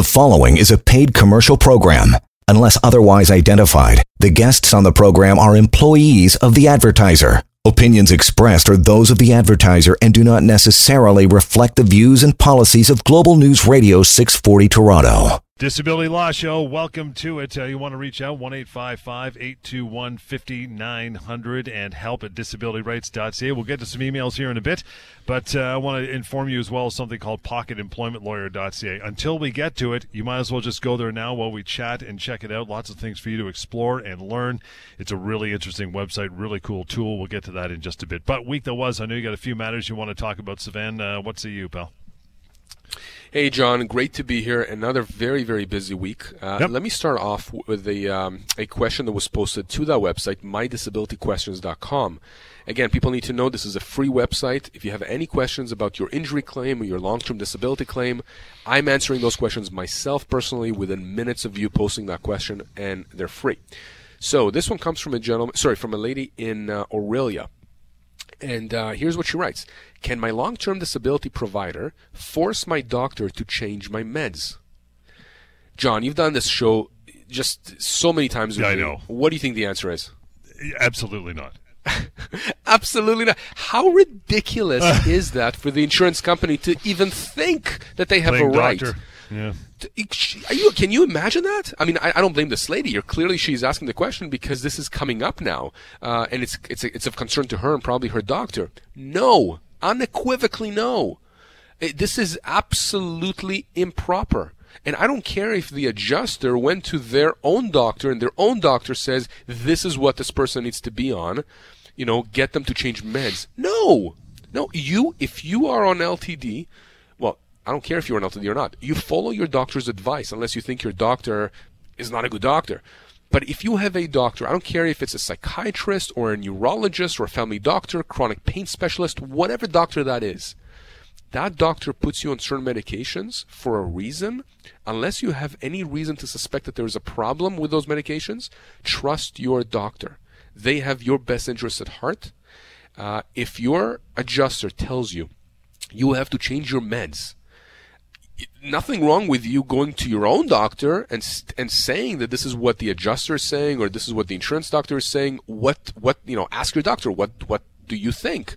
The following is a paid commercial program. Unless otherwise identified, the guests on the program are employees of the advertiser. Opinions expressed are those of the advertiser and do not necessarily reflect the views and policies of Global News Radio 640 Toronto. Disability Law Show, welcome to it. Uh, you want to reach out, 1 821 5900 and help at disabilityrights.ca. We'll get to some emails here in a bit, but uh, I want to inform you as well of something called pocketemploymentlawyer.ca. Until we get to it, you might as well just go there now while we chat and check it out. Lots of things for you to explore and learn. It's a really interesting website, really cool tool. We'll get to that in just a bit. But week that was, I know you got a few matters you want to talk about. Sivan, uh, what's to you, pal? Hey, John, great to be here. Another very, very busy week. Uh, Yep. Let me start off with a, um, a question that was posted to that website, mydisabilityquestions.com. Again, people need to know this is a free website. If you have any questions about your injury claim or your long term disability claim, I'm answering those questions myself personally within minutes of you posting that question, and they're free. So this one comes from a gentleman, sorry, from a lady in uh, Orillia. And uh, here's what she writes Can my long term disability provider force my doctor to change my meds? John, you've done this show just so many times. with Yeah, I know. What do you think the answer is? Absolutely not. Absolutely not. How ridiculous is that for the insurance company to even think that they have a right? doctor. Yeah. You, can you imagine that? I mean, I, I don't blame this lady. You're clearly she's asking the question because this is coming up now, uh, and it's it's it's of concern to her and probably her doctor. No, unequivocally no. It- this is absolutely improper. And I don't care if the adjuster went to their own doctor and their own doctor says this is what this person needs to be on. You know, get them to change meds. No, no. You, if you are on LTD, I don't care if you're an LTD or not. You follow your doctor's advice unless you think your doctor is not a good doctor. But if you have a doctor, I don't care if it's a psychiatrist or a neurologist or a family doctor, chronic pain specialist, whatever doctor that is, that doctor puts you on certain medications for a reason. Unless you have any reason to suspect that there is a problem with those medications, trust your doctor. They have your best interests at heart. Uh, if your adjuster tells you you have to change your meds, nothing wrong with you going to your own doctor and and saying that this is what the adjuster is saying or this is what the insurance doctor is saying. What what you know? Ask your doctor what what do you think?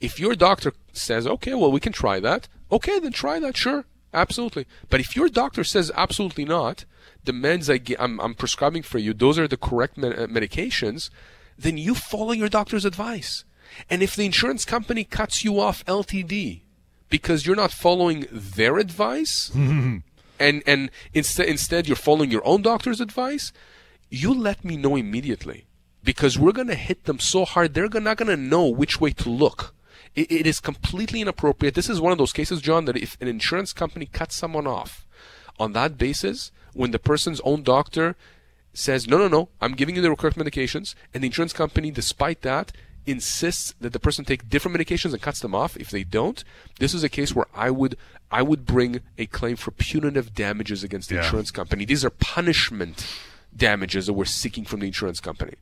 If your doctor says, okay, well we can try that. Okay, then try that. Sure, absolutely. But if your doctor says absolutely not, the meds I ge- I'm, prescribing for you, those are the correct uh, medications. Then you follow your doctor's advice. And if the insurance company cuts you off LTD because you're not following their advice and and instead instead you're following your own doctor's advice you let me know immediately. Because we're going to hit them so hard they're not going to know which way to look. It, it is completely inappropriate. This is one of those cases john that if an insurance company cuts someone off on that basis when the person's own doctor says, no, no, no, I'm giving you the correct medications, and the insurance company, despite that, insists that the person take different medications and cuts them off if they don't, this is a case where I would I would bring a claim for punitive damages against the Yeah. insurance company. These are punishment damages that we're seeking from the insurance company.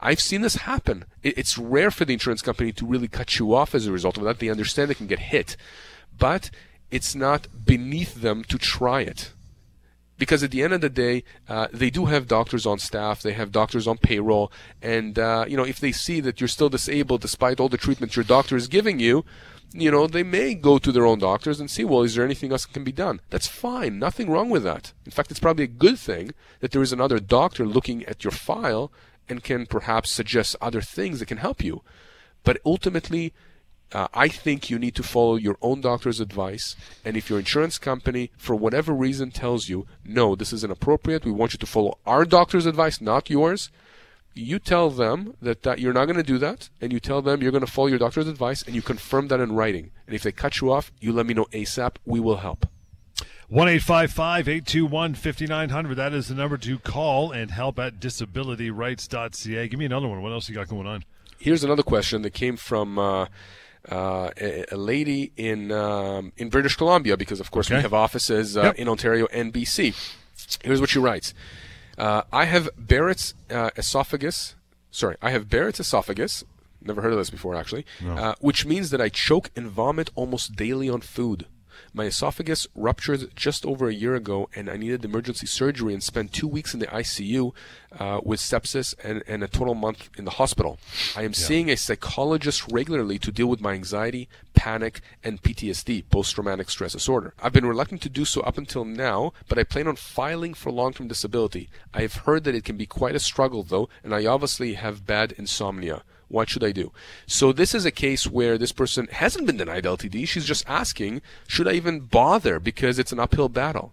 I've seen this happen. It's rare for the insurance company to really cut you off as a result of that. They understand they can get hit, but it's not beneath them to try it because at the end of the day, uh, they do have doctors on staff, they have doctors on payroll, and uh, you know if they see that you're still disabled despite all the treatment your doctor is giving you, you know they may go to their own doctors and see, well, is there anything else that can be done? That's fine, nothing wrong with that. In fact, it's probably a good thing that there is another doctor looking at your file and can perhaps suggest other things that can help you. But ultimately, uh, I think you need to follow your own doctor's advice. And if your insurance company, for whatever reason, tells you, no, this is inappropriate, we want you to follow our doctor's advice, not yours, you tell them that, that you're not going to do that, and you tell them you're going to follow your doctor's advice, and you confirm that in writing. And if they cut you off, you let me know ASAP. We will help. 1 821 5900. That is the number to call and help at disabilityrights.ca. Give me another one. What else you got going on? Here's another question that came from uh, uh, a, a lady in um, in British Columbia, because of course we have offices uh, Yep. in Ontario and BC. Here's what she writes: uh, I have Barrett's uh, esophagus. Sorry, I have Barrett's esophagus. Never heard of this before, actually. Uh, which means that I choke and vomit almost daily on food. My esophagus ruptured just over a year ago, and I needed emergency surgery and spent two weeks in the ICU uh, with sepsis and, and a total month in the hospital. I am yeah. seeing a psychologist regularly to deal with my anxiety, panic, and PTSD, post traumatic stress disorder. I've been reluctant to do so up until now, but I plan on filing for long term disability. I have heard that it can be quite a struggle, though, and I obviously have bad insomnia. What should I do? So this is a case where this person hasn't been denied LTD. She's just asking, should I even bother because it's an uphill battle?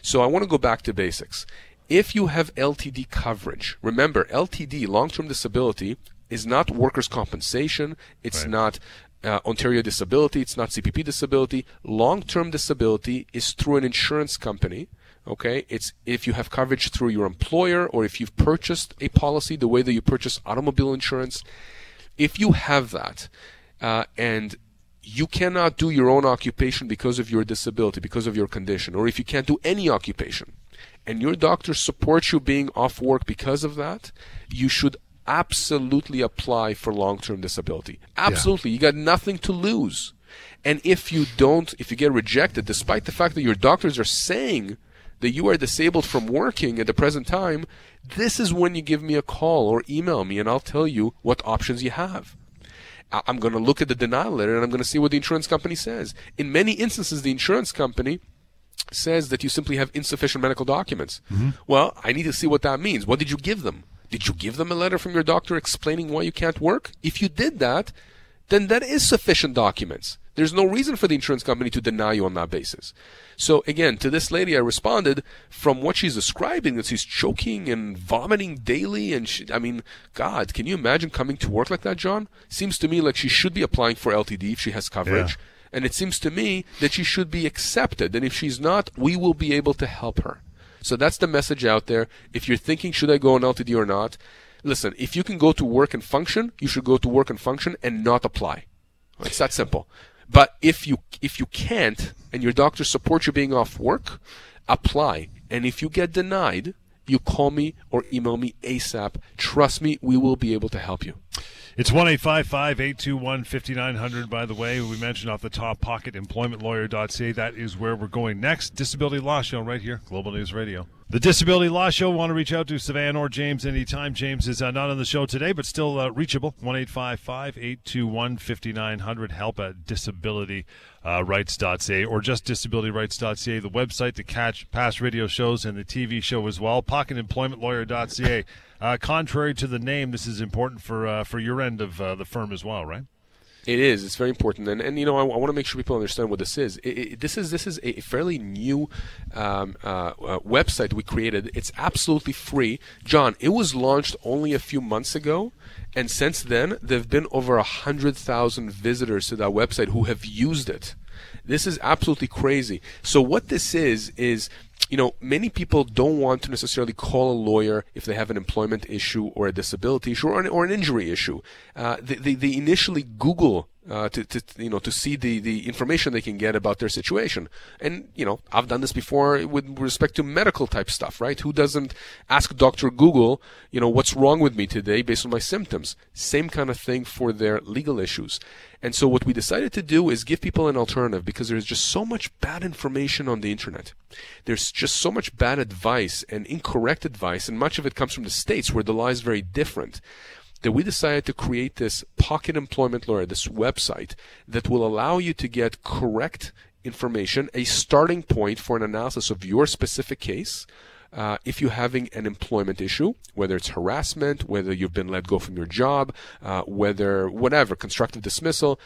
So I want to go back to basics. If you have LTD coverage, remember LTD, long-term disability, is not workers' compensation. It's right. not uh, Ontario disability. It's not CPP disability. Long-term disability is through an insurance company. Okay, it's if you have coverage through your employer or if you've purchased a policy the way that you purchase automobile insurance. If you have that, uh, and you cannot do your own occupation because of your disability, because of your condition, or if you can't do any occupation, and your doctor supports you being off work because of that, you should absolutely apply for long-term disability. Absolutely. Yeah. You got nothing to lose. And if you don't, if you get rejected, despite the fact that your doctors are saying that you are disabled from working at the present time, this is when you give me a call or email me and I'll tell you what options you have. I'm going to look at the denial letter and I'm going to see what the insurance company says. In many instances, the insurance company says that you simply have insufficient medical documents. Mm-hmm. Well, I need to see what that means. What did you give them? Did you give them a letter from your doctor explaining why you can't work? If you did that, then that is sufficient documents. There's no reason for the insurance company to deny you on that basis. So again, to this lady, I responded from what she's describing that she's choking and vomiting daily. And she, I mean, God, can you imagine coming to work like that, John? Seems to me like she should be applying for LTD if she has coverage. Yeah. And it seems to me that she should be accepted. And if she's not, we will be able to help her. So that's the message out there. If you're thinking, should I go on LTD or not? Listen, if you can go to work and function, you should go to work and function and not apply. It's that simple. But if you if you can't and your doctor supports you being off work, apply. And if you get denied, you call me or email me ASAP. Trust me, we will be able to help you. It's 1 821 5900, by the way. We mentioned off the top, pocket pocketemploymentlawyer.ca. That is where we're going next. Disability Law Show right here, Global News Radio. The Disability Law Show. Want to reach out to Sivan or James anytime. James is uh, not on the show today, but still uh, reachable. 1 821 5900. Help at disabilityrights.ca uh, or just disabilityrights.ca. The website to catch past radio shows and the TV show as well. Pocketemploymentlawyer.ca. Uh, contrary to the name, this is important for uh, for your end of uh, the firm as well, right? It is. It's very important, and and you know I, I want to make sure people understand what this is. It, it, this is this is a fairly new um, uh, uh, website we created. It's absolutely free. John, it was launched only a few months ago, and since then there've been over a hundred thousand visitors to that website who have used it. This is absolutely crazy. So what this is is you know, many people don't want to necessarily call a lawyer if they have an employment issue or a disability issue or an, or an injury issue. Uh, they, they, they initially Google uh, to, to you know to see the, the information they can get about their situation. And you know, I've done this before with respect to medical type stuff, right? Who doesn't ask Doctor Google, you know, what's wrong with me today based on my symptoms? Same kind of thing for their legal issues. And so what we decided to do is give people an alternative because there's just so much bad information on the internet. There's just so much bad advice and incorrect advice, and much of it comes from the states where the law is very different that we decided to create this pocket employment lawyer, this website that will allow you to get correct information, a starting point for an analysis of your specific case. Uh, if you're having an employment issue, whether it's harassment, whether you've been let go from your job, uh, whether whatever, constructive dismissal,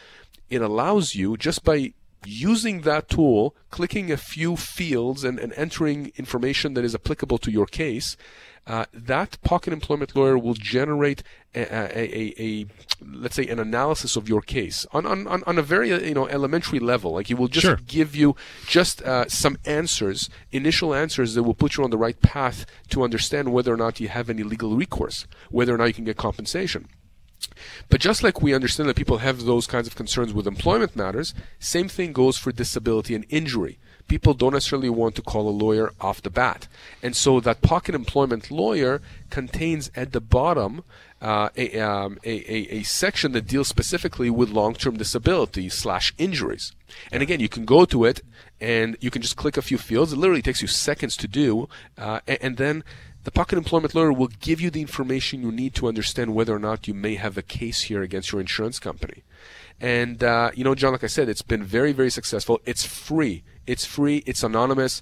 it allows you just by using that tool, clicking a few fields and, and entering information that is applicable to your case, uh, that pocket employment lawyer will generate a, a, a, a, let's say an analysis of your case on, on, on a very you know elementary level. Like he will just sure. give you just uh, some answers initial answers that will put you on the right path to understand whether or not you have any legal recourse whether or not you can get compensation. But just like we understand that people have those kinds of concerns with employment matters, same thing goes for disability and injury people don't necessarily want to call a lawyer off the bat. And so that pocket employment lawyer contains at the bottom uh, a, um, a, a, a, section that deals specifically with long-term disability slash injuries. And again, you can go to it and you can just click a few fields. It literally takes you seconds to do, uh, and, and then the pocket employment lawyer will give you the information you need to understand whether or not you may have a case here against your insurance company. And uh, you know, John, like I said, it's been very, very successful. It's free. It's free. It's anonymous.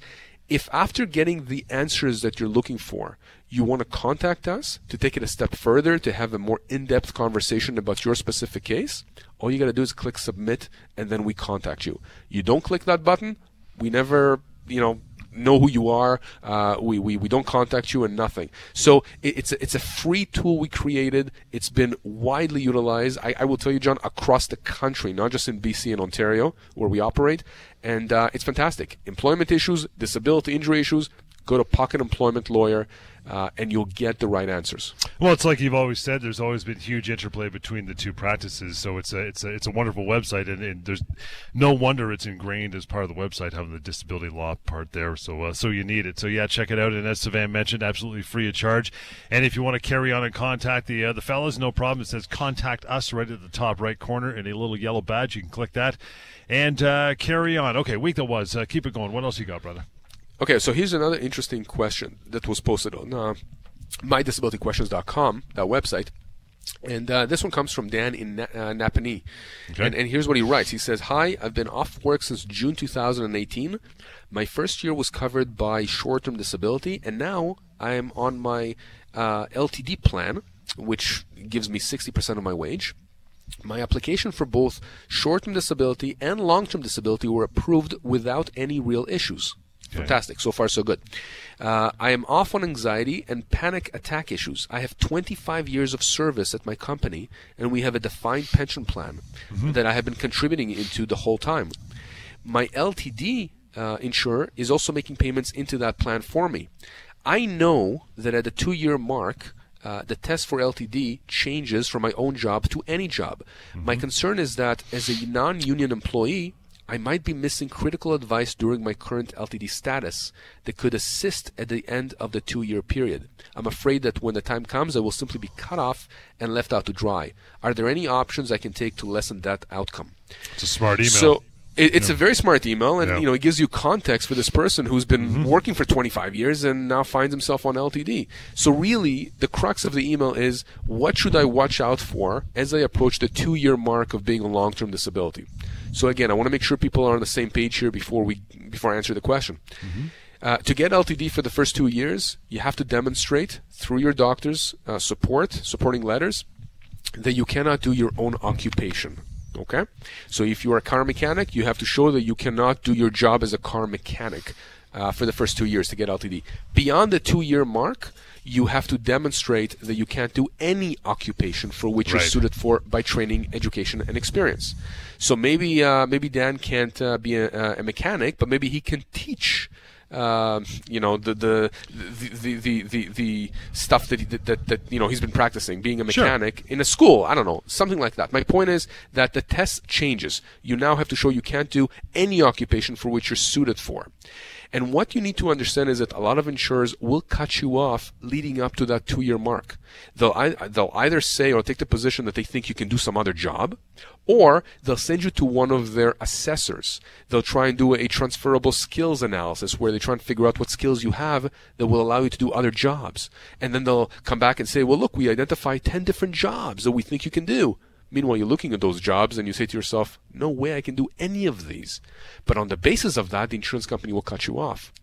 If after getting the answers that you're looking for, you want to contact us to take it a step further, to have a more in-depth conversation about your specific case, all you got to do is click submit, and then we contact you. You don't click that button, we never, you know, know who you are. Uh, we, we, we don't contact you and nothing. So it, it's, a, it's a free tool we created. It's been widely utilized. I, I will tell you, John, across the country, not just in BC and Ontario where we operate. And uh, it's fantastic. Employment issues, disability injury issues, go to Pocket Employment Lawyer uh, and you'll get the right answers. Well, it's like you've always said. There's always been huge interplay between the two practices, so it's a it's a it's a wonderful website, and, and there's no wonder it's ingrained as part of the website having the disability law part there. So uh, so you need it. So yeah, check it out. And as Sivan mentioned, absolutely free of charge. And if you want to carry on and contact the uh, the fellas, no problem. It says contact us right at the top right corner in a little yellow badge. You can click that and uh, carry on. Okay, week that was. Uh, keep it going. What else you got, brother? Okay, so here's another interesting question that was posted on uh, mydisabilityquestions.com, that website. And uh, this one comes from Dan in Na- uh, Napanee. Okay. And, and, here's what he writes. He says, Hi, I've been off work since June 2018. My first year was covered by short term disability, and now I'm on my uh, LTD plan, which gives me 60% of my wage. My application for both short term disability and long term disability were approved without any real issues. Okay. Fantastic. So far, so good. Uh, I am off on anxiety and panic attack issues. I have 25 years of service at my company, and we have a defined pension plan mm-hmm. that I have been contributing into the whole time. My LTD uh, insurer is also making payments into that plan for me. I know that at the two year mark, uh, the test for LTD changes from my own job to any job. Mm-hmm. My concern is that as a non union employee, I might be missing critical advice during my current LTD status that could assist at the end of the two year period. I'm afraid that when the time comes, I will simply be cut off and left out to dry. Are there any options I can take to lessen that outcome? It's a smart email. So, it, it's yeah. a very smart email, and yeah. you know it gives you context for this person who's been mm-hmm. working for 25 years and now finds himself on LTD. So really, the crux of the email is what should I watch out for as I approach the two-year mark of being on long-term disability? So again, I want to make sure people are on the same page here before we before I answer the question. Mm-hmm. Uh, to get LTD for the first two years, you have to demonstrate through your doctor's uh, support, supporting letters, that you cannot do your own occupation. Okay? So if you are a car mechanic, you have to show that you cannot do your job as a car mechanic uh, for the first two years to get LTD. Beyond the two year mark, you have to demonstrate that you can't do any occupation for which right. you're suited for by training, education, and experience. So maybe uh, maybe Dan can't uh, be a, a, mechanic, but maybe he can teach. Uh, you know the the, the the the the stuff that, he, that that you know he's been practicing being a mechanic sure. in a school I don't know something like that my point is that the test changes you now have to show you can't do any occupation for which you're suited for and what you need to understand is that a lot of insurers will cut you off leading up to that two year mark. They'll, they'll either say or take the position that they think you can do some other job, or they'll send you to one of their assessors. They'll try and do a transferable skills analysis where they try and figure out what skills you have that will allow you to do other jobs. And then they'll come back and say, well, look, we identify 10 different jobs that we think you can do. Meanwhile, you're looking at those jobs and you say to yourself, no way I can do any of these. But on the basis of that, the insurance company will cut you off.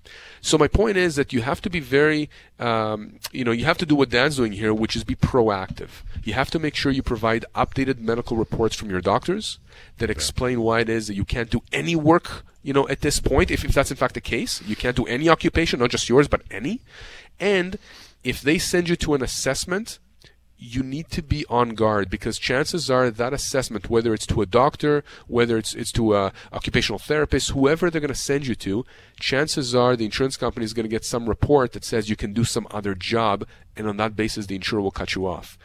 So my point is that you have to be very, um, you know, you have to do what Dan's doing here, which is be proactive. You have to make sure you provide updated medical reports from your doctors that explain why it is that you can't do any work, you know, at this point, if, if that's in fact the case. You can't do any occupation, not just yours, but any. And if they send you to an assessment you need to be on guard because chances are that assessment, whether it's to a doctor, whether it's it's to a occupational therapist, whoever they're going to send you to, chances are the insurance company is going to get some report that says you can do some other job, and on that basis, the insurer will cut you off.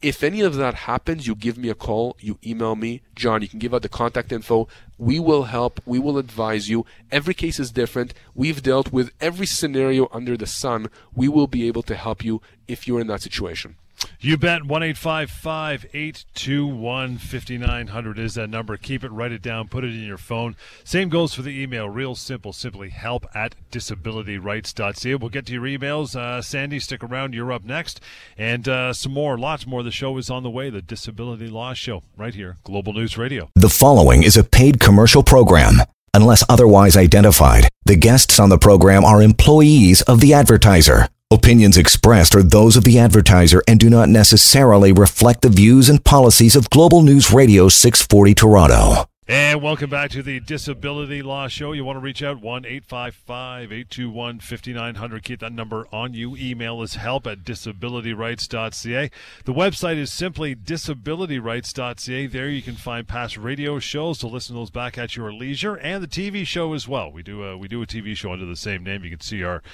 If any of that happens, you give me a call, you email me, John, you can give out the contact info. We will help, we will advise you. Every case is different. We've dealt with every scenario under the sun. We will be able to help you if you're in that situation. You bet. 1 821 5900 is that number. Keep it, write it down, put it in your phone. Same goes for the email. Real simple. Simply help at disabilityrights.ca. We'll get to your emails. Uh, Sandy, stick around. You're up next. And uh, some more, lots more. The show is on the way. The Disability Law Show, right here, Global News Radio. The following is a paid commercial program. Unless otherwise identified, the guests on the program are employees of the advertiser. Opinions expressed are those of the advertiser and do not necessarily reflect the views and policies of Global News Radio 640 Toronto. And welcome back to the Disability Law Show. You want to reach out 1 855 821 5900. Keep that number on you. Email is help at disabilityrights.ca. The website is simply disabilityrights.ca. There you can find past radio shows to listen to those back at your leisure and the TV show as well. We do a, we do a TV show under the same name. You can see our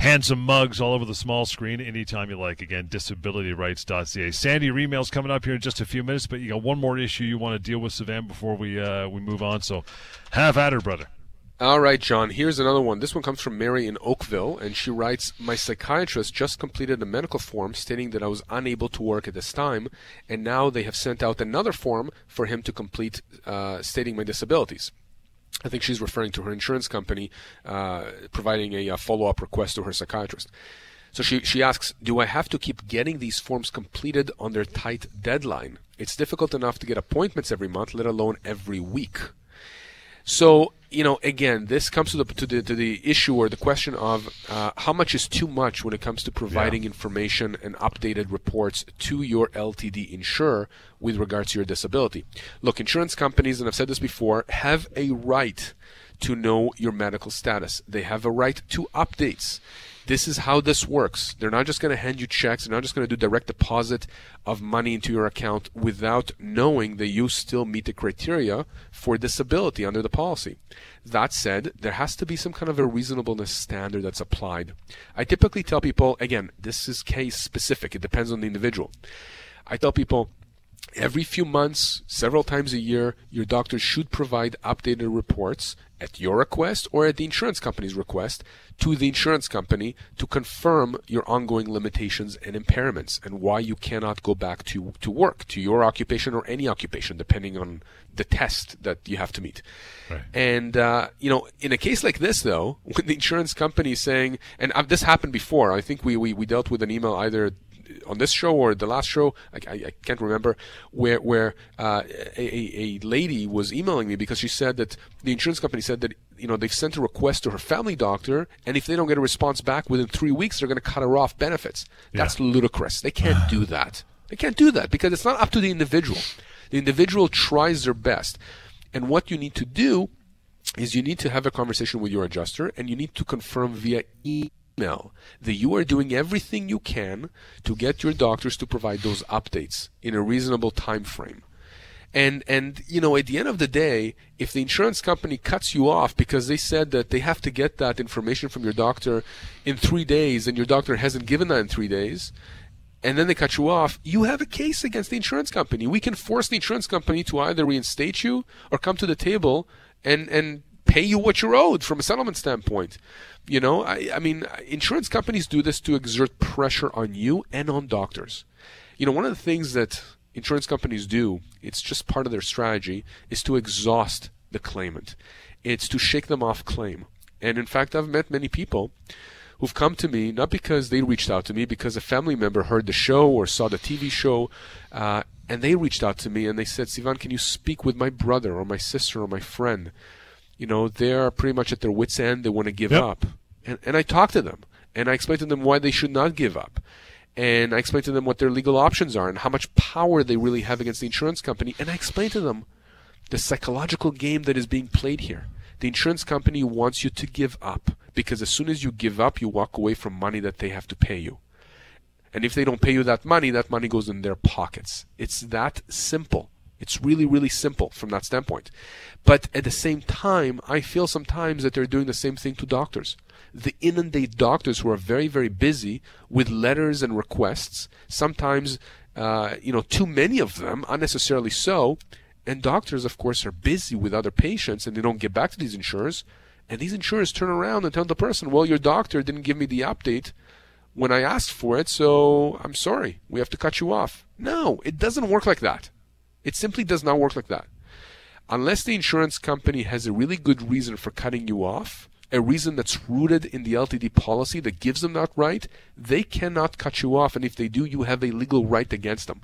handsome mugs all over the small screen anytime you like. Again, disabilityrights.ca. Sandy, your email's coming up here in just a few minutes, but you got one more issue you want to deal with, Sivan, before we uh, we move on. So have at her, brother. All right, John. Here's another one. This one comes from Mary in Oakville, and she writes My psychiatrist just completed a medical form stating that I was unable to work at this time, and now they have sent out another form for him to complete uh, stating my disabilities. I think she's referring to her insurance company uh, providing a, a follow up request to her psychiatrist. So she, she asks, Do I have to keep getting these forms completed on their tight deadline? It's difficult enough to get appointments every month, let alone every week. So you know, again, this comes to the to the to the issue or the question of uh, how much is too much when it comes to providing yeah. information and updated reports to your LTD insurer with regards to your disability. Look, insurance companies, and I've said this before, have a right to know your medical status. They have a right to updates this is how this works. They're not just going to hand you checks. They're not just going to do direct deposit of money into your account without knowing that you still meet the criteria for disability under the policy. That said, there has to be some kind of a reasonableness standard that's applied. I typically tell people, again, this is case specific. It depends on the individual. I tell people, Every few months, several times a year, your doctor should provide updated reports at your request or at the insurance company's request to the insurance company to confirm your ongoing limitations and impairments and why you cannot go back to, to work, to your occupation or any occupation, depending on the test that you have to meet. Right. And, uh, you know, in a case like this, though, when the insurance company is saying, and uh, this happened before, I think we, we, we dealt with an email either on this show or the last show, I, I, I can't remember, where where uh, a, a lady was emailing me because she said that the insurance company said that you know they've sent a request to her family doctor, and if they don't get a response back within three weeks, they're going to cut her off benefits. Yeah. That's ludicrous. They can't do that. They can't do that because it's not up to the individual. The individual tries their best, and what you need to do is you need to have a conversation with your adjuster, and you need to confirm via email email that you are doing everything you can to get your doctors to provide those updates in a reasonable time frame. And and you know, at the end of the day, if the insurance company cuts you off because they said that they have to get that information from your doctor in three days and your doctor hasn't given that in three days, and then they cut you off, you have a case against the insurance company. We can force the insurance company to either reinstate you or come to the table and and pay you what you're owed from a settlement standpoint. You know, I, I mean, insurance companies do this to exert pressure on you and on doctors. You know, one of the things that insurance companies do, it's just part of their strategy, is to exhaust the claimant. It's to shake them off claim. And in fact, I've met many people who've come to me not because they reached out to me, because a family member heard the show or saw the TV show, uh, and they reached out to me and they said, Sivan, can you speak with my brother or my sister or my friend? You know, they're pretty much at their wits' end. They want to give yep. up. And, and I talk to them and I explain to them why they should not give up. And I explain to them what their legal options are and how much power they really have against the insurance company. And I explain to them the psychological game that is being played here. The insurance company wants you to give up because as soon as you give up, you walk away from money that they have to pay you. And if they don't pay you that money, that money goes in their pockets. It's that simple. It's really, really simple from that standpoint. But at the same time, I feel sometimes that they're doing the same thing to doctors. They inundate doctors who are very, very busy with letters and requests, sometimes uh, you know, too many of them, unnecessarily so. And doctors, of course, are busy with other patients and they don't get back to these insurers. And these insurers turn around and tell the person, well, your doctor didn't give me the update when I asked for it, so I'm sorry, we have to cut you off. No, it doesn't work like that. It simply does not work like that. Unless the insurance company has a really good reason for cutting you off, a reason that's rooted in the LTD policy that gives them that right, they cannot cut you off. And if they do, you have a legal right against them.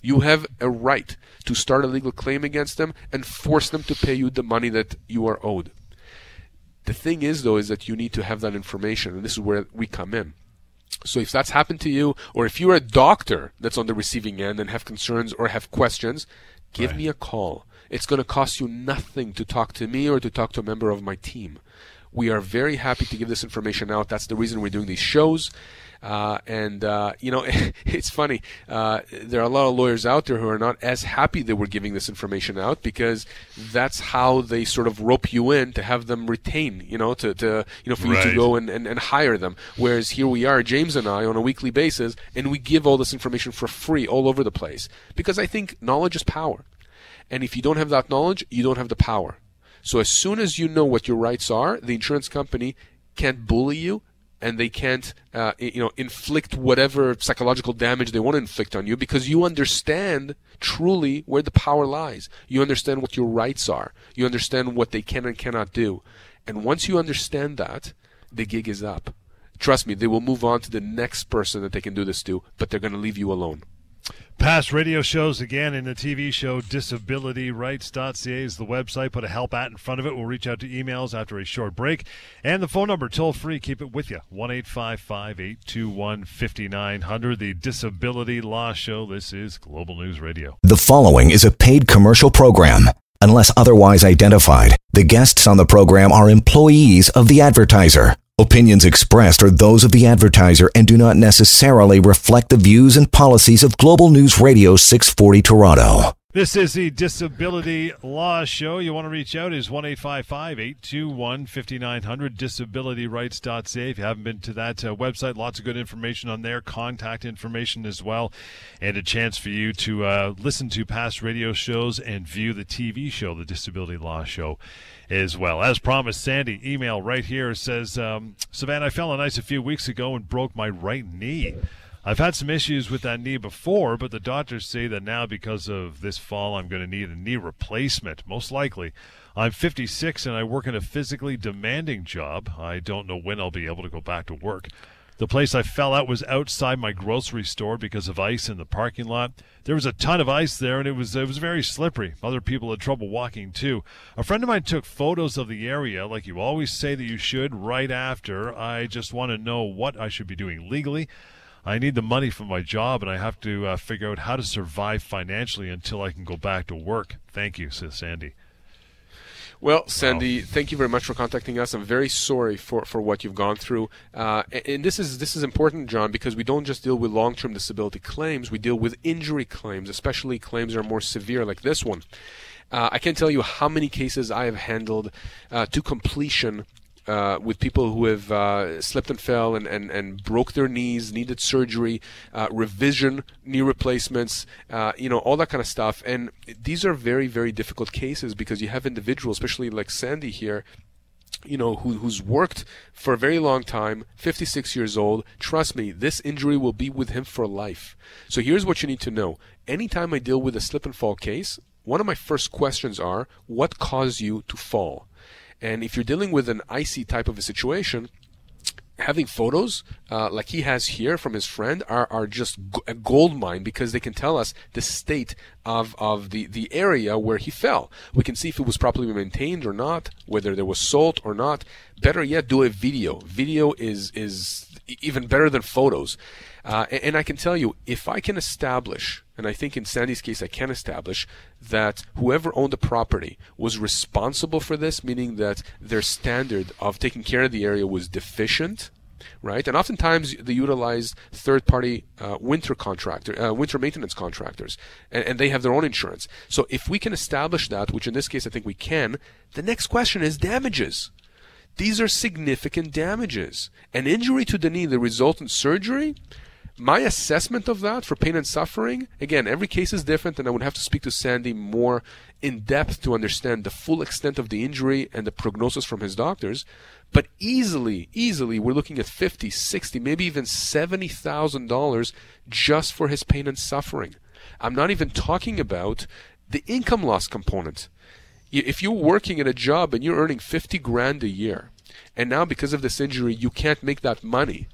You have a right to start a legal claim against them and force them to pay you the money that you are owed. The thing is, though, is that you need to have that information, and this is where we come in. So if that's happened to you, or if you're a doctor that's on the receiving end and have concerns or have questions, give right. me a call. It's going to cost you nothing to talk to me or to talk to a member of my team. We are very happy to give this information out. That's the reason we're doing these shows. Uh, and uh, you know, it's funny. Uh, there are a lot of lawyers out there who are not as happy that we're giving this information out because that's how they sort of rope you in to have them retain. You know, to, to you know for right. you to go and, and, and hire them. Whereas here we are, James and I, on a weekly basis, and we give all this information for free all over the place because I think knowledge is power. And if you don't have that knowledge, you don't have the power. So as soon as you know what your rights are, the insurance company can't bully you and they can't uh, you know inflict whatever psychological damage they want to inflict on you because you understand truly where the power lies. You understand what your rights are. You understand what they can and cannot do. And once you understand that the gig is up. Trust me they will move on to the next person that they can do this to but they're going to leave you alone Past radio shows again in the TV show disabilityrights.ca is the website. Put a help at in front of it. We'll reach out to emails after a short break. And the phone number, toll free, keep it with you 1 821 5900. The Disability Law Show. This is Global News Radio. The following is a paid commercial program. Unless otherwise identified, the guests on the program are employees of the advertiser. Opinions expressed are those of the advertiser and do not necessarily reflect the views and policies of Global News Radio 640 Toronto. This is the Disability Law Show. You want to reach out is 1 821 5900 disabilityrights.ca. If you haven't been to that uh, website, lots of good information on there, contact information as well, and a chance for you to uh, listen to past radio shows and view the TV show, the Disability Law Show as well. As promised, Sandy, email right here says, um, Sivan, I fell on ice a few weeks ago and broke my right knee. I've had some issues with that knee before, but the doctors say that now because of this fall, I'm going to need a knee replacement, most likely. I'm 56 and I work in a physically demanding job. I don't know when I'll be able to go back to work. The place I fell out was outside my grocery store because of ice in the parking lot. There was a ton of ice there and it was it was very slippery. Other people had trouble walking too. A friend of mine took photos of the area like you always say that you should right after. I just want to know what I should be doing legally. I need the money from my job and I have to uh, figure out how to survive financially until I can go back to work. Thank you, says Sandy. Well, Sandy, wow. thank you very much for contacting us. I'm very sorry for, for what you've gone through. Uh, and this is this is important, John, because we don't just deal with long-term disability claims. We deal with injury claims, especially claims that are more severe, like this one. Uh, I can't tell you how many cases I have handled uh, to completion uh, with people who have uh, slipped and fell and, and, and broke their knees, needed surgery, uh, revision, knee replacements, uh, you know, all that kind of stuff. And these are very, very difficult cases because you have individuals, especially like Sandy here, you know, who, who's worked for a very long time, 56 years old. Trust me, this injury will be with him for life. So here's what you need to know. Anytime I deal with a slip and fall case, one of my first questions are, what caused you to fall? And if you're dealing with an icy type of a situation, having photos uh, like he has here from his friend are, are just a gold mine because they can tell us the state of, of the, the area where he fell. We can see if it was properly maintained or not, whether there was salt or not. Better yet, do a video. Video is is even better than photos. Uh, and, and I can tell you, if I can establish and I think in Sandy's case, I can establish that whoever owned the property was responsible for this, meaning that their standard of taking care of the area was deficient, right? And oftentimes they utilize third-party uh, winter contractor, uh, winter maintenance contractors, and, and, they have their own insurance. So if we can establish that, which in this case I think we can, the next question is damages. These are significant damages. An injury to the knee that results in surgery My assessment of that for pain and suffering, again, every case is different, and I would have to speak to Sandy more in depth to understand the full extent of the injury and the prognosis from his doctors. But easily, easily, we're looking at 50, 60, maybe even $70,000 just for his pain and suffering. I'm not even talking about the income loss component. If you're working at a job and you're earning 50 grand a year, and now because of this injury you can't make that money,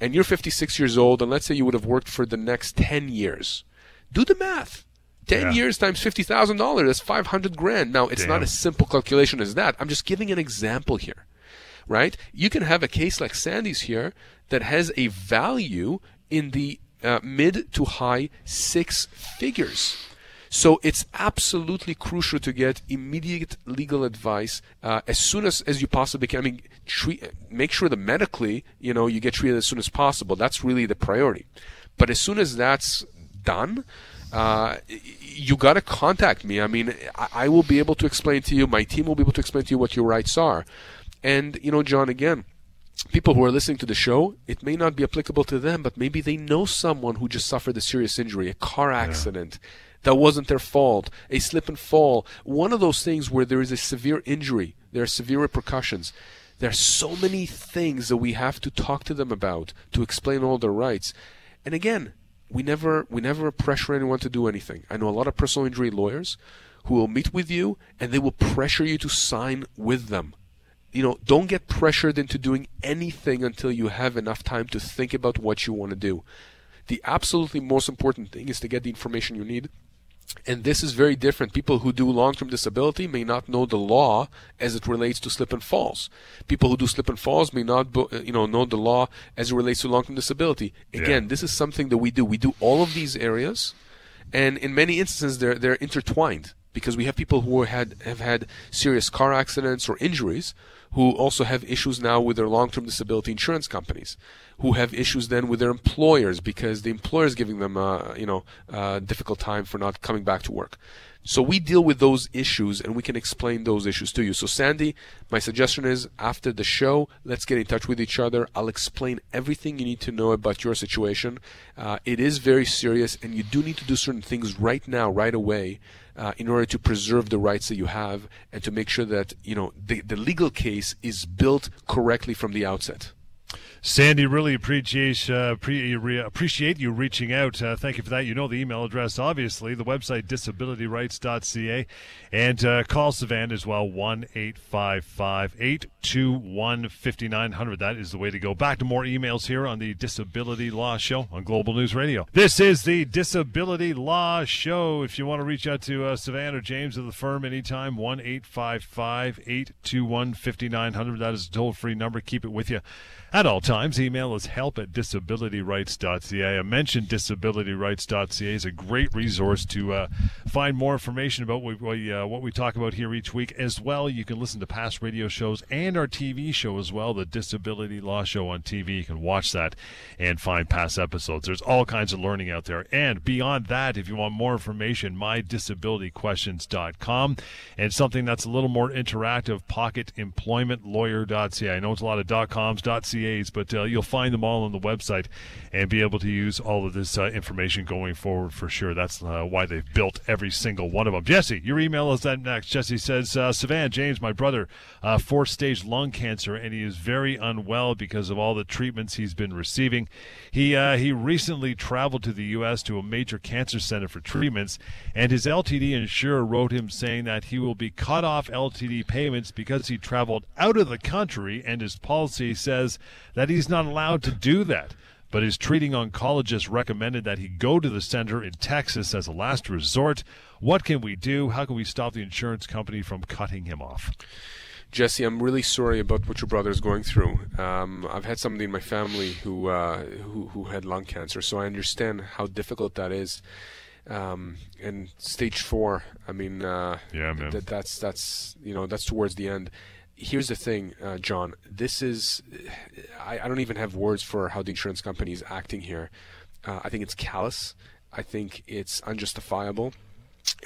and you're 56 years old, and let's say you would have worked for the next 10 years, do the math. 10 yeah. years times $50,000, that's 500 grand. Now, it's Damn. not a simple calculation as that. I'm just giving an example here, right? You can have a case like Sandy's here that has a value in the uh, mid to high six figures. So it's absolutely crucial to get immediate legal advice uh, as soon as, as you possibly can. I mean, treat, make sure that medically, you know, you get treated as soon as possible. That's really the priority. But as soon as that's done, uh, you got to contact me. I mean, I, I will be able to explain to you. My team will be able to explain to you what your rights are. And you know, John, again, people who are listening to the show, it may not be applicable to them, but maybe they know someone who just suffered a serious injury, a car accident. Yeah that wasn't their fault, a slip and fall, one of those things where there is a severe injury, there are severe repercussions. There are so many things that we have to talk to them about to explain all their rights. And again, we never we never pressure anyone to do anything. I know a lot of personal injury lawyers who will meet with you and they will pressure you to sign with them. You know, don't get pressured into doing anything until you have enough time to think about what you want to do. The absolutely most important thing is to get the information you need and this is very different. People who do long-term disability may not know the law as it relates to slip and falls. People who do slip and falls may not, uh, you know, know the law as it relates to long-term disability. Again, yeah. this is something that we do. We do all of these areas, and in many instances, they're they're intertwined because we have people who had have had serious car accidents or injuries who also have issues now with their long-term disability insurance companies, who have issues then with their employers because the employer is giving them a you know a difficult time for not coming back to work. So we deal with those issues and we can explain those issues to you. So Sandy, my suggestion is after the show, let's get in touch with each other. I'll explain everything you need to know about your situation. Uh, it is very serious and you do need to do certain things right now, right away uh, in order to preserve the rights that you have and to make sure that you know the, the legal case is built correctly from the outset. Sandy, really appreciate uh, pre- appreciate you reaching out. Uh, thank you for that. You know the email address, obviously, the website disabilityrights.ca, and uh, call Sivan as well one eight five five eight two one fifty nine hundred. That is the way to go. Back to more emails here on the Disability Law Show on Global News Radio. This is the Disability Law Show. If you want to reach out to uh, or James of the firm anytime, one eight five five eight two one fifty nine hundred. That is a toll free number. Keep it with you at all times. Email us help at disabilityrights.ca. I mentioned disabilityrights.ca is a great resource to uh, find more information about what we, uh, what we talk about here each week. As well, you can listen to past radio shows and our TV show as well, the Disability Law Show on TV. You can watch that and find past episodes. There's all kinds of learning out there. And beyond that, if you want more information, mydisabilityquestions.com and something that's a little more interactive, pocketemploymentlawyer.ca. I know it's a lot of dot .coms, .ca but uh, you'll find them all on the website and be able to use all of this uh, information going forward for sure. That's uh, why they've built every single one of them. Jesse, your email is next. Jesse says, uh, Sivan, James, my brother, uh, fourth stage lung cancer, and he is very unwell because of all the treatments he's been receiving. He, uh, he recently traveled to the U.S. to a major cancer center for treatments, and his LTD insurer wrote him saying that he will be cut off LTD payments because he traveled out of the country, and his policy says that he's not allowed to do that. But his treating oncologist recommended that he go to the center in Texas as a last resort. What can we do? How can we stop the insurance company from cutting him off? Jesse, I'm really sorry about what your brother is going through. Um, I've had somebody in my family who, uh, who who had lung cancer, so I understand how difficult that is. Um, and stage four, I mean, uh, yeah, man. Th- that's that's you know that's towards the end here's the thing, uh, John. This is, I, I, don't even have words for how the insurance company is acting here. Uh, I think it's callous. I think it's unjustifiable.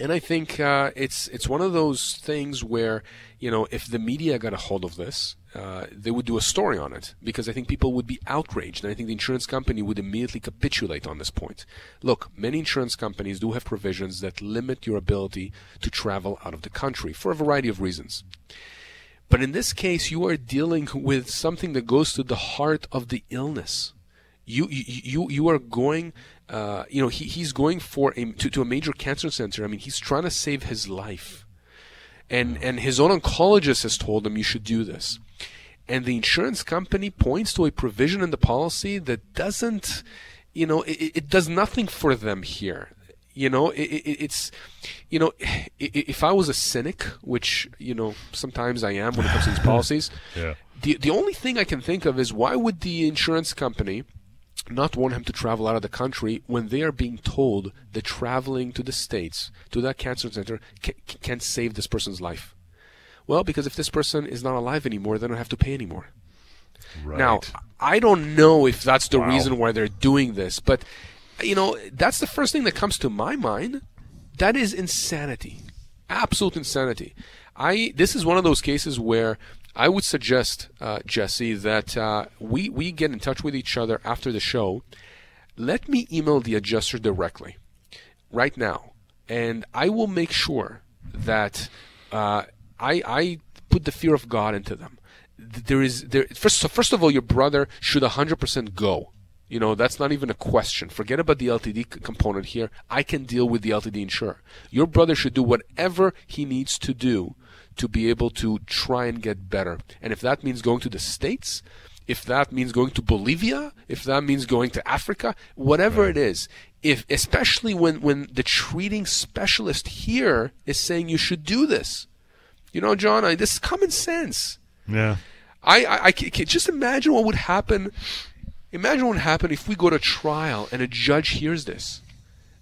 And I think uh, it's it's one of those things where you know if the media got a hold of this uh, they would do a story on it because I think people would be outraged, and I think the insurance company would immediately capitulate on this point. Look, many insurance companies do have provisions that limit your ability to travel out of the country for a variety of reasons. But in this case, you are dealing with something that goes to the heart of the illness. You you you, are going, uh, you know, he, he's going for a to, to a major cancer center. I mean, he's trying to save his life, and and his own oncologist has told him you should do this, and the insurance company points to a provision in the policy that doesn't, you know, it, it does nothing for them here you know it, it, it's you know if i was a cynic which you know sometimes i am when it comes to these policies Yeah. the the only thing i can think of is why would the insurance company not want him to travel out of the country when they are being told that traveling to the states to that cancer center can, can save this person's life well because if this person is not alive anymore they don't have to pay anymore Right. now, I don't know if that's the Wow. reason why they're doing this, but you know, that's the first thing that comes to my mind. That is insanity. Absolute insanity. I this is one of those cases where I would suggest, uh, Jesse, that uh, we we get in touch with each other after the show. Let me email the adjuster directly, right now, and I will make sure that uh, I I put the fear of God into them. There is there first. First of all, your brother should 100% go. You know that's not even a question. Forget about the LTD c- component here. I can deal with the LTD insurer. Your brother should do whatever he needs to do to be able to try and get better. And if that means going to the states, if that means going to Bolivia, if that means going to Africa, whatever it is, if especially when when the treating specialist here is saying you should do this, you know, John, I, this is common sense. yeah. I, I, I just imagine what would happen. Imagine what would happen if we go to trial and a judge hears this.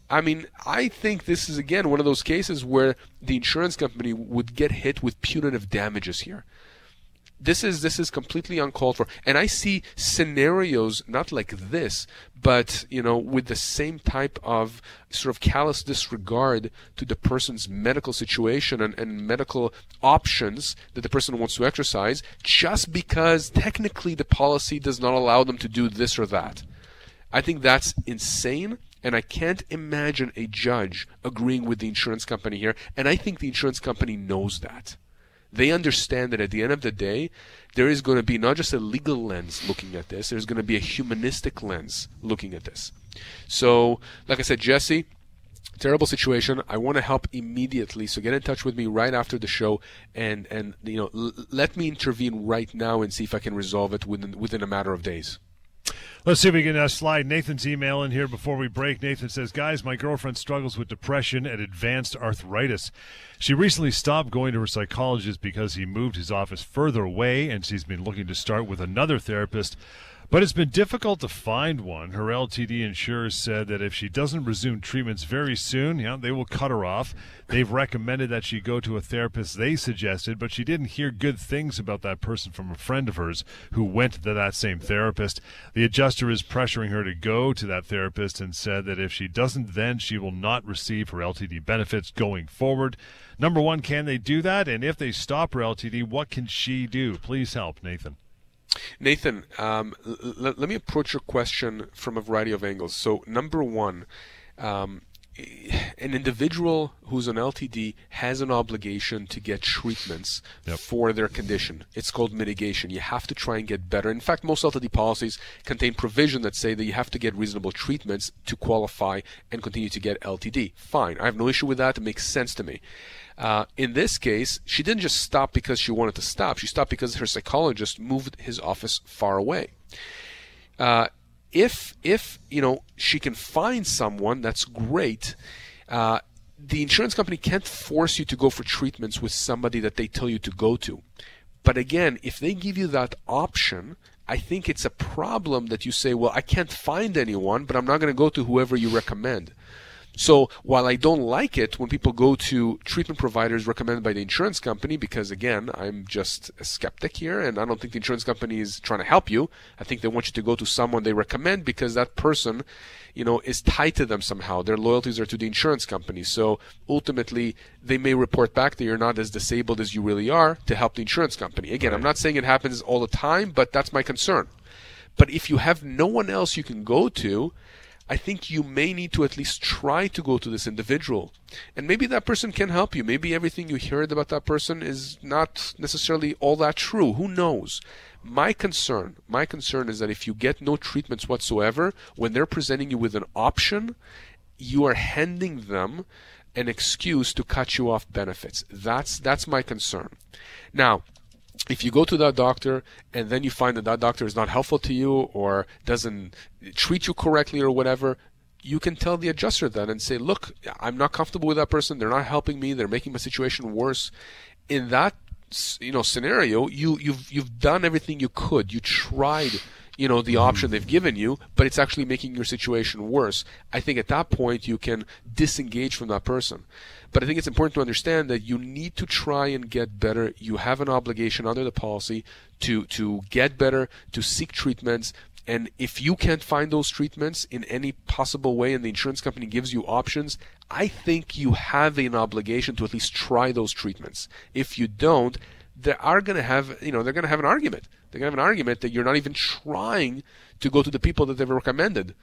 I mean, I think this is again one of those cases where the insurance company would get hit with punitive damages here. This is this is completely uncalled for, and I see scenarios not like this, but you know, with the same type of sort of callous disregard to the person's medical situation and, and medical options that the person wants to exercise, just because technically the policy does not allow them to do this or that. I think that's insane, and I can't imagine a judge agreeing with the insurance company here, and I think the insurance company knows that. They understand that at the end of the day, there is going to be not just a legal lens looking at this, there's going to be a humanistic lens looking at this. So, like I said, Jesse, terrible situation. I want to help immediately, so get in touch with me right after the show, and and you know l- let me intervene right now and see if I can resolve it within within a matter of days. Let's see if we can uh, slide Nathan's email in here before we break. Nathan says, Guys, my girlfriend struggles with depression and advanced arthritis. She recently stopped going to her psychologist because he moved his office further away, and she's been looking to start with another therapist. But it's been difficult to find one. Her LTD insurer said that if she doesn't resume treatments very soon, yeah, they will cut her off. They've recommended that she go to a therapist they suggested, but she didn't hear good things about that person from a friend of hers who went to that same therapist. The adjuster is pressuring her to go to that therapist and said that if she doesn't, then she will not receive her LTD benefits going forward. Number one, can they do that? And if they stop her LTD, what can she do? Please help, Nathan. Nathan, um, l- let me approach your question from a variety of angles. So, number one, um, an individual who's an LTD has an obligation to get treatments Yep. for their condition. It's called mitigation. You have to try and get better. In fact, most LTD policies contain provision that say that you have to get reasonable treatments to qualify and continue to get LTD. Fine. I have no issue with that. It makes sense to me. Uh, in this case, she didn't just stop because she wanted to stop. She stopped because her psychologist moved his office far away. Uh, if if you know she can find someone, that's great. Uh, the insurance company can't force you to go for treatments with somebody that they tell you to go to. But again, if they give you that option, I think it's a problem that you say, well, I can't find anyone, but I'm not going to go to whoever you recommend. So while I don't like it when people go to treatment providers recommended by the insurance company, because again, I'm just a skeptic here and I don't think the insurance company is trying to help you. I think they want you to go to someone they recommend because that person, you know, is tied to them somehow. Their loyalties are to the insurance company. So ultimately, they may report back that you're not as disabled as you really are to help the insurance company. Again, right. I'm not saying it happens all the time, but that's my concern. But if you have no one else you can go to, I think you may need to at least try to go to this individual. And maybe that person can help you. Maybe everything you heard about that person is not necessarily all that true. Who knows? My concern, my concern is that if you get no treatments whatsoever, when they're presenting you with an option, you are handing them an excuse to cut you off benefits. That's that's my concern. Now, if you go to that doctor and then you find that that doctor is not helpful to you or doesn't treat you correctly or whatever, you can tell the adjuster that and say, look, I'm not comfortable with that person. They're not helping me. They're making my situation worse. In that you know scenario, you you've you've done everything you could. You tried you know the mm-hmm. option they've given you but it's actually making your situation worse i think at that point you can disengage from that person but i think it's important to understand that you need to try and get better you have an obligation under the policy to to get better to seek treatments and if you can't find those treatments in any possible way and the insurance company gives you options, I think you have an obligation to at least try those treatments. If you don't, they are going to have, you know, they're going to have an argument. Going to have an argument that you're not even trying to go to the people that they've recommended,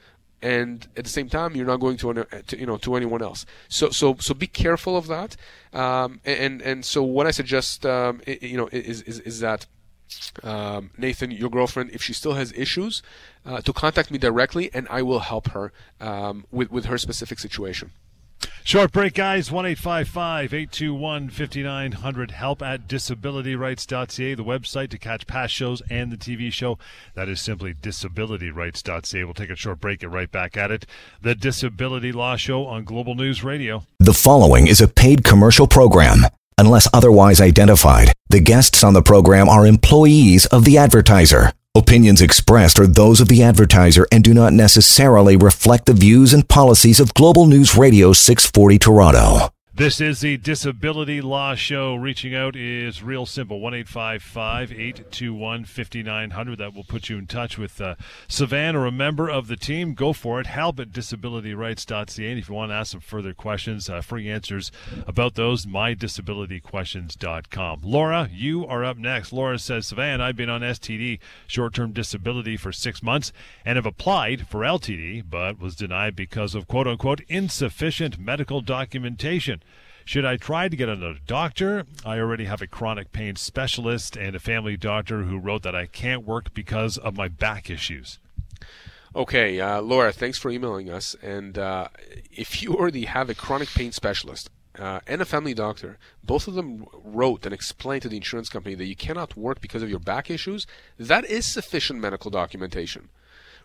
and at the same time, you're not going to, to you know, to anyone else. So, so, so be careful of that. Um, and and so what I suggest, um, you know, is is, is that. Um, Nathan, your girlfriend, if she still has issues, uh, to contact me directly, and I will help her um, with with her specific situation. Short break, guys. 1 821 5900. Help at disabilityrights.ca, the website to catch past shows and the TV show. That is simply disabilityrights.ca. We'll take a short break, get right back at it. The Disability Law Show on Global News Radio. The following is a paid commercial program. Unless otherwise identified, the guests on the program are employees of the advertiser. Opinions expressed are those of the advertiser and do not necessarily reflect the views and policies of Global News Radio 640 Toronto. This is the Disability Law Show. Reaching out is real simple 1 821 5900. That will put you in touch with uh, or a member of the team. Go for it. Help at disabilityrights.ca. And if you want to ask some further questions, uh, free answers about those, mydisabilityquestions.com. Laura, you are up next. Laura says, Sivan, I've been on STD, short term disability, for six months and have applied for LTD, but was denied because of quote unquote insufficient medical documentation. Should I try to get another doctor? I already have a chronic pain specialist and a family doctor who wrote that I can't work because of my back issues. Okay, uh, Laura, thanks for emailing us. And uh, if you already have a chronic pain specialist uh, and a family doctor, both of them wrote and explained to the insurance company that you cannot work because of your back issues, that is sufficient medical documentation.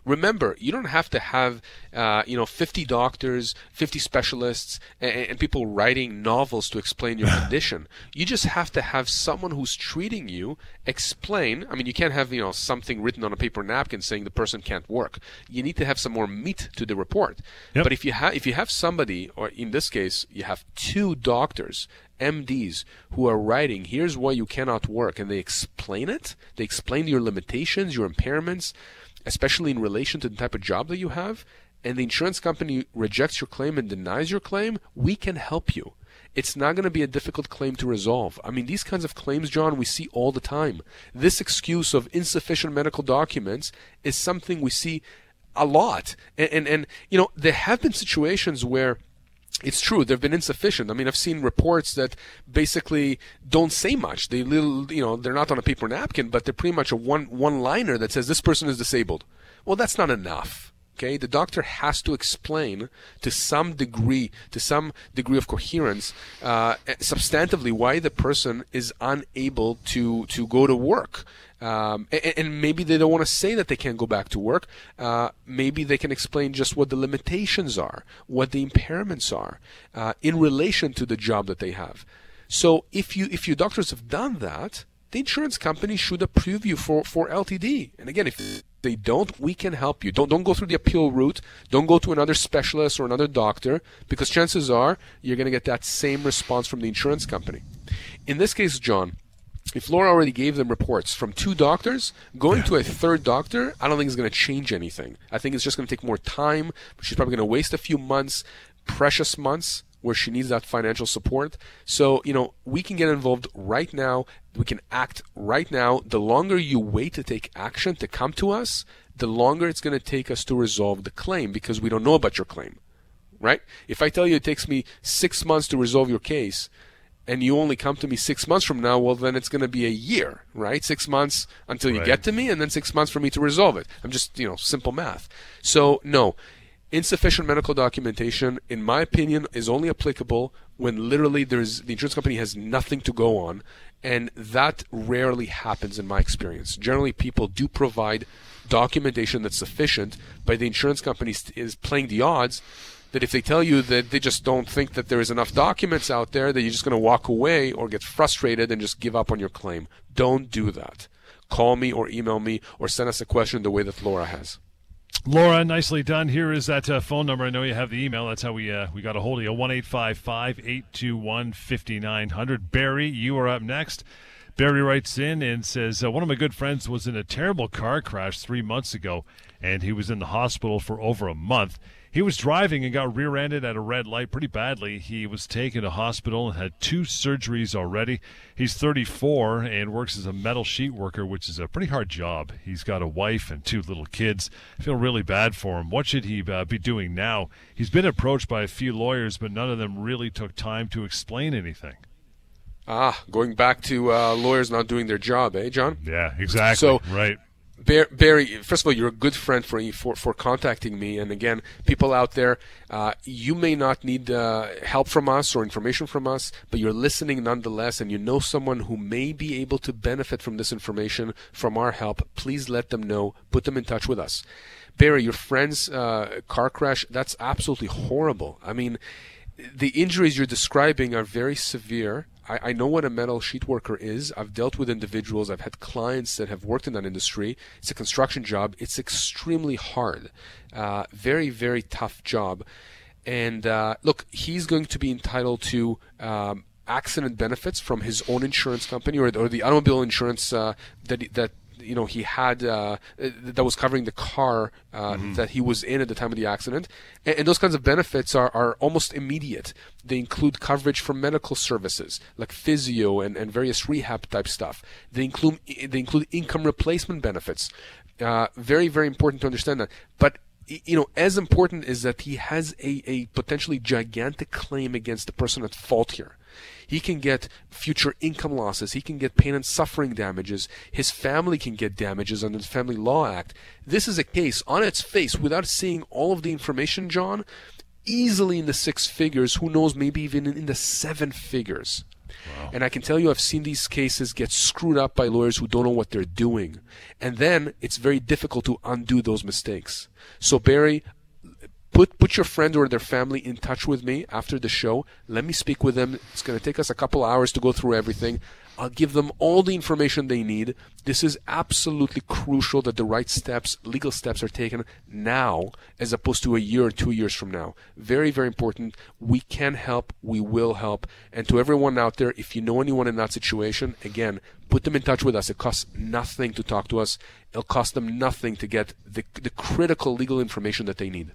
Remember, you don't have to have uh, you know 50 doctors, 50 specialists, and, and people writing novels to explain your condition. You just have to have someone who's treating you explain. I mean, you can't have you know something written on a paper napkin saying the person can't work. You need to have some more meat to the report. Yep. But if you have if you have somebody, or in this case, you have two doctors MDs who are writing, here's why you cannot work, and they explain it. They explain your limitations, your impairments, especially in relation to the type of job that you have, and the insurance company rejects your claim and denies your claim, we can help you. It's not going to be a difficult claim to resolve. I mean, these kinds of claims, John, we see all the time. This excuse of insufficient medical documents is something we see a lot. And, and, and you know, there have been situations where it's true they've been insufficient. I mean, I've seen reports that basically don't say much. They little, you know, they're not on a paper napkin, but they're pretty much a one one liner that says this person is disabled. Well, that's not enough. Okay, the doctor has to explain to some degree, to some degree of coherence, uh, substantively why the person is unable to to go to work. Um, and, and, maybe they don't want to say that they can't go back to work. Uh, maybe they can explain just what the limitations are, what the impairments are, uh, in relation to the job that they have. So if you if your doctors have done that, the insurance company should approve you for, for LTD. And again, if they don't, we can help you. Don't don't go through the appeal route. Don't go to another specialist or another doctor because chances are you're going to get that same response from the insurance company. In this case, John, if Laura already gave them reports from two doctors, going to a third doctor, I don't think is going to change anything. I think it's just going to take more time. She's probably going to waste a few months, precious months, where she needs that financial support. So, you know, we can get involved right now. We can act right now. The longer you wait to take action to come to us, the longer it's going to take us to resolve the claim because we don't know about your claim. Right? If I tell you it takes me six months to resolve your case, and you only come to me six months from now, well, then it's going to be a year, right? Six months until you right. get to me, and then six months for me to resolve it. I'm just, you know, simple math. So, no, insufficient medical documentation, in my opinion, is only applicable when literally there's the insurance company has nothing to go on, and that rarely happens in my experience. Generally, people do provide documentation that's sufficient, but the insurance company is playing the odds that if they tell you that they just don't think that there is enough documents out there, that you're just going to walk away or get frustrated and just give up on your claim. Don't do that. Call me or email me or send us a question the way that Laura has. Laura, nicely done. Here is that uh, phone number. I know you have the email. That's how we uh, we got a hold of you. One eight five five eight two one fifty nine hundred. Barry, you are up next. Barry writes in and says, uh, One of my good friends was in a terrible car crash three months ago, and he was in the hospital for over a month. He was driving and got rear ended at a red light pretty badly. He was taken to hospital and had two surgeries already. He's 34 and works as a metal sheet worker, which is a pretty hard job. He's got a wife and two little kids. I feel really bad for him. What should he uh, be doing now? He's been approached by a few lawyers, but none of them really took time to explain anything. Ah, going back to uh, lawyers not doing their job, eh, John? Yeah, exactly. So, right. Barry, first of all, you're a good friend for for for contacting me. And again, people out there, uh, you may not need uh, help from us or information from us, but you're listening nonetheless, and you know someone who may be able to benefit from this information, from our help. Please let them know. Put them in touch with us. Barry, your friend's uh, car crash—that's absolutely horrible. I mean, the injuries you're describing are very severe. I, I know what a metal sheet worker is. I've dealt with individuals. I've had clients that have worked in that industry. It's a construction job. It's extremely hard. Uh, very, very tough job. And uh, look, he's going to be entitled to um, accident benefits from his own insurance company or, or the automobile insurance uh, that that you know he had uh, that was covering the car uh, mm-hmm. that he was in at the time of the accident, and, and, those kinds of benefits are, are almost immediate. They include coverage for medical services like physio and, and various rehab type stuff. They include they include income replacement benefits. Uh, very very important to understand that, but you know, as important is that he has a, a potentially gigantic claim against the person at fault here. He can get future income losses. He can get pain and suffering damages. His family can get damages under the Family Law Act. This is a case on its face, without seeing all of the information, John, easily in the six figures. Who knows, maybe even in the seven figures. Wow. And I can tell you, I've seen these cases get screwed up by lawyers who don't know what they're doing. And then it's very difficult to undo those mistakes. So, Barry, put put your friend or their family in touch with me after the show. Let me speak with them. It's going to take us a couple hours to go through everything. I'll give them all the information they need. This is absolutely crucial that the right steps, legal steps, are taken now as opposed to a year or two years from now. Very, very important. We can help. We will help. And to everyone out there, if you know anyone in that situation, again, put them in touch with us. It costs nothing to talk to us. It'll cost them nothing to get the, the critical legal information that they need.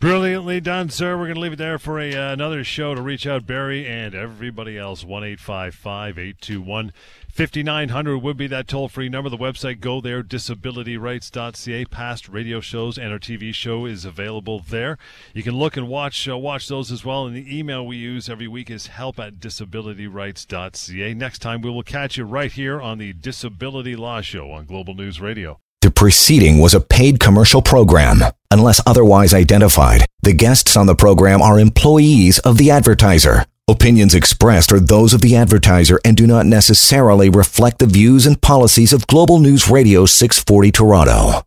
Brilliantly done, sir. We're going to leave it there for a, uh, another show to reach out, Barry, and everybody else. 1 821 5900 would be that toll free number. The website, go there, disabilityrights.ca. Past radio shows and our TV show is available there. You can look and watch uh, watch those as well. And the email we use every week is help at disabilityrights.ca. Next time, we will catch you right here on the Disability Law Show on Global News Radio. The preceding was a paid commercial program. Unless otherwise identified, the guests on the program are employees of the advertiser. Opinions expressed are those of the advertiser and do not necessarily reflect the views and policies of Global News Radio 640 Toronto.